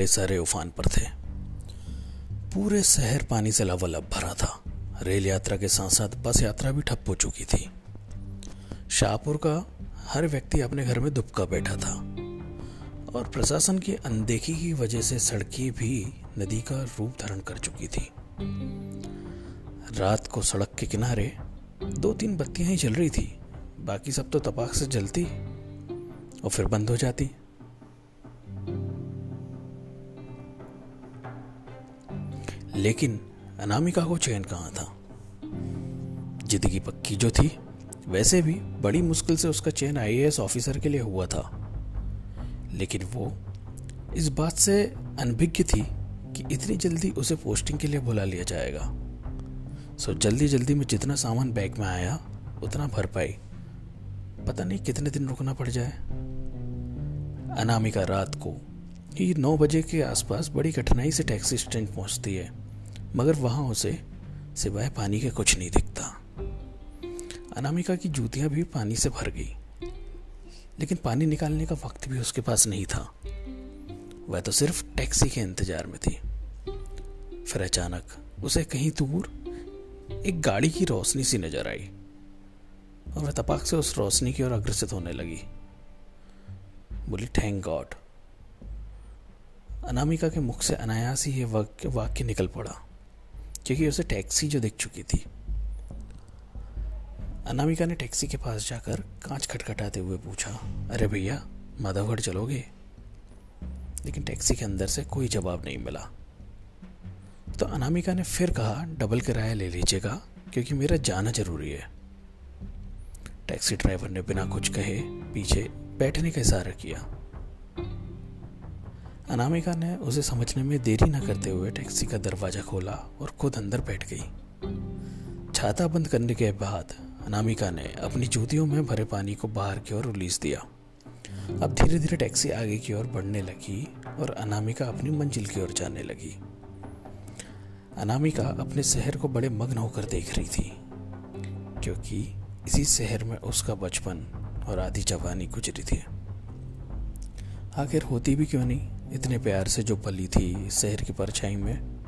मुकाबले सारे उफान पर थे। पूरे शहर पानी से लवलभ भरा था। रेल यात्रा के साथ साथ बस यात्रा भी ठप हो चुकी थी। शाहपुर का हर व्यक्ति अपने घर में दुबका बैठा था। और प्रशासन की अनदेखी की वजह से सड़कें भी नदी का रूप धारण कर चुकी थी। रात को सड़क के किनारे दो तीन बत्तियाँ ही जल रही थी। बाकी सब तो तपाक से जलती और फिर बंद हो जाती। लेकिन अनामिका को चैन कहाँ था? ज़िंदगी पक्की जो थी, वैसे भी बड़ी मुश्किल से उसका चयन आईएएस ऑफिसर के लिए हुआ था। लेकिन वो इस बात से अनभिज्ञ थी कि इतनी जल्दी उसे पोस्टिंग के लिए बुला लिया जाएगा। सो जल्दी जल्दी में जितना सामान बैग में आया, उतना भर पाई। पता नहीं कितने दिन रुकना पड़ जाए। अनामिका रात को ही नौ बजे के आसपास बड़ी कठिनाई से टैक्सी स्टैंड पहुँचती है। मगर वहाँ उसे सिवाय पानी के कुछ नहीं दिखता। अनामिका की जूतियाँ भी पानी से भर गई, लेकिन पानी निकालने का वक्त भी उसके पास नहीं था। वह तो सिर्फ़ टैक्सी के इंतज़ार में थी। फिर अचानक उसे कहीं दूर एक गाड़ी की रोशनी सी नज़र आई और वह तपाक से उस रोशनी की ओर अग्रसित होने लगी। बोली, थैंक गॉड। अनामिका के मुख से अनायास ही वाक्य निकल पड़ा। क्योंकि उसे टैक्सी जो दिख चुकी थी। अनामिका ने टैक्सी के पास जाकर कांच खटखटाते हुए पूछा, अरे भैया, माधवगढ़ चलोगे? लेकिन टैक्सी के अंदर से कोई जवाब नहीं मिला। तो अनामिका ने फिर कहा, डबल किराया ले लीजिएगा, क्योंकि मेरा जाना ज़रूरी है। टैक्सी ड्राइवर ने बिना कुछ कहे पीछे बैठने का इशारा किया। अनामिका ने उसे समझने में देरी न करते हुए टैक्सी का दरवाज़ा खोला और खुद अंदर बैठ गई। छाता बंद करने के बाद अनामिका ने अपनी जूतियों में भरे पानी को बाहर की ओर रिलीज़ दिया। अब धीरे धीरे टैक्सी आगे की ओर बढ़ने लगी और अनामिका अपनी मंजिल की ओर जाने लगी। अनामिका अपने शहर को बड़े मग्न होकर देख रही थी, क्योंकि इसी शहर में उसका बचपन और आधी जवानी गुजरी थी। आखिर होती भी क्यों नहीं? इतने प्यार से जो पली थी शहर की परछाई में।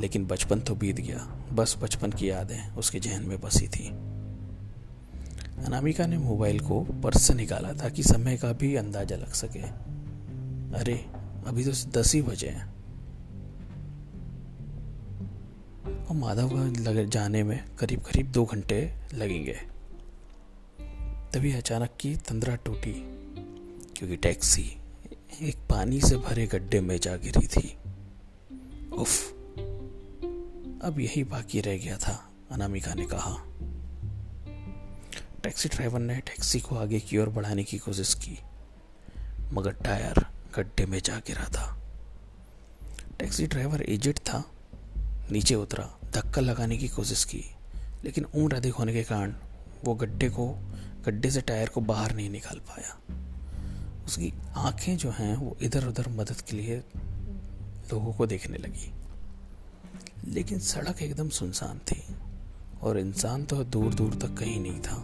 लेकिन बचपन तो बीत गया। बस बचपन की यादें उसके जहन में बसी थी। अनामिका ने मोबाइल को पर्स से निकाला ताकि समय का भी अंदाज़ा लग सके। अरे, अभी तो दस ही बजे हैं। और माधवगढ़ लगे जाने में करीब करीब दो घंटे लगेंगे। तभी अचानक की तंद्रा टूटी, क्योंकि टैक्सी एक पानी से भरे गड्ढे में जा गिरी थी। उफ, अब यही बाकी रह गया था, अनामिका ने कहा। टैक्सी ड्राइवर ने टैक्सी को आगे की ओर बढ़ाने की कोशिश की, मगर टायर गड्ढे में जा गिरा था। टैक्सी ड्राइवर एजेड था, नीचे उतरा, धक्का लगाने की कोशिश की, लेकिन उम्र अधिक होने के कारण वो गड्ढे को, गड्ढे से टायर को बाहर नहीं निकाल पाया। उसकी आँखें जो हैं वो इधर उधर मदद के लिए लोगों को देखने लगी। लेकिन सड़क एकदम सुनसान थी और इंसान तो दूर दूर तक कहीं नहीं था।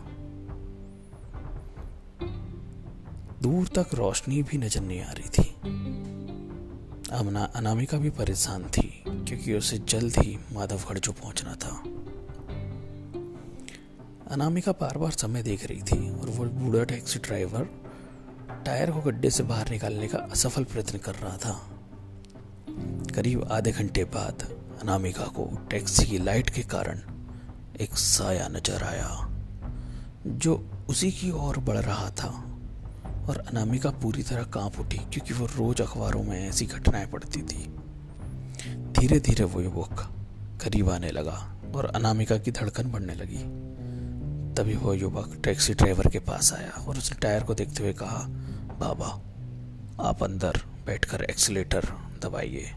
दूर तक रोशनी भी नज़र नहीं आ रही थी। अमना, अनामिका भी परेशान थी क्योंकि उसे जल्द ही माधवगढ़ जो पहुँचना था। अनामिका बार बार समय देख रही थी और वो बूढ़ा टैक्सी ड्राइवर टायर को गड्ढे से बाहर निकालने का असफल प्रयत्न कर रहा था। करीब आधे घंटे बाद अनामिका को टैक्सी की लाइट के कारण एक साया नज़र आया, जो उसी की ओर बढ़ रहा था और अनामिका पूरी तरह काँप उठी क्योंकि वो रोज अखबारों में ऐसी घटनाएँ पड़ती थी। धीरे धीरे वो युवक करीब आने लगा और अनामिका की धड़कन बढ़ने लगी। तभी वो युवक टैक्सी ड्राइवर के पास आया और उसने टायर को देखते हुए कहा बाबा, आप अंदर बैठकर एक्सीटर दबाइए।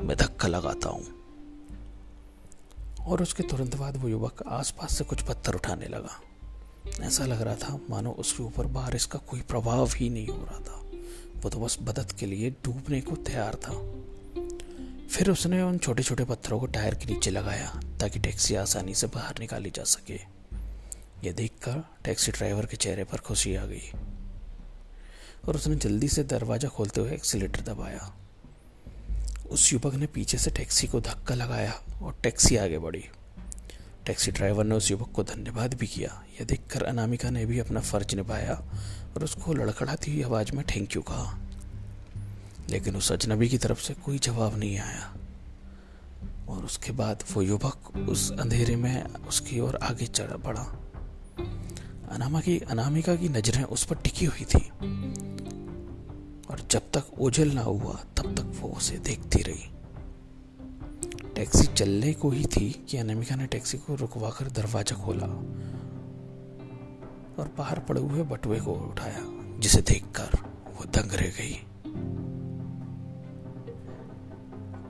मैं धक्का लगाता हूँ। और उसके तुरंत बाद वो युवक आसपास से कुछ पत्थर उठाने लगा। ऐसा लग रहा था, मानो उसके ऊपर बारिश का कोई प्रभाव ही नहीं हो रहा था। वो तो बस मदद के लिए डूबने को तैयार था। फिर उसने उन छोटे छोटे पत्थरों को टायर के नीचे लगाया, ताकि टैक्सी आसानी से बाहर निकाली जा सके। यह देखकर टैक्सी ड्राइवर के चेहरे पर खुशी आ गई। और उसने जल्दी से दरवाज़ा खोलते हुए एक्सीटर दबाया। उस युवक ने पीछे से टैक्सी को धक्का लगाया और टैक्सी आगे बढ़ी। टैक्सी ड्राइवर ने उस युवक को धन्यवाद भी किया। यह देखकर अनामिका ने भी अपना फ़र्ज़ निभाया और उसको लड़खड़ाती हुई आवाज़ में थैंक यू कहा। लेकिन उस अजनबी की तरफ़ से कोई जवाब नहीं आया। और उसके बाद वो युवक उस अंधेरे में उसकी ओर आगे चढ़ बढ़ा। अनामा की अनामिका की नज़रें उस पर टिकी हुई थी। और जब तक ओझल ना हुआ, तब तक वो उसे देखती रही। टैक्सी चलने को ही थी कि अनामिका ने टैक्सी को रुकवाकर दरवाज़ा खोला और बाहर पड़े हुए बटुए को उठाया, जिसे देखकर वो दंग रह गई।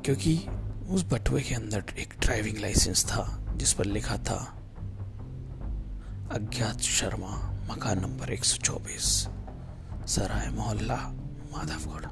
क्योंकि उस बटुए के अंदर एक ड्राइविंग लाइसेंस था, जिस पर लिखा था, अज्ञात शर्मा, मकान नंबर 124 सराय मोहल्ला। माधवगढ़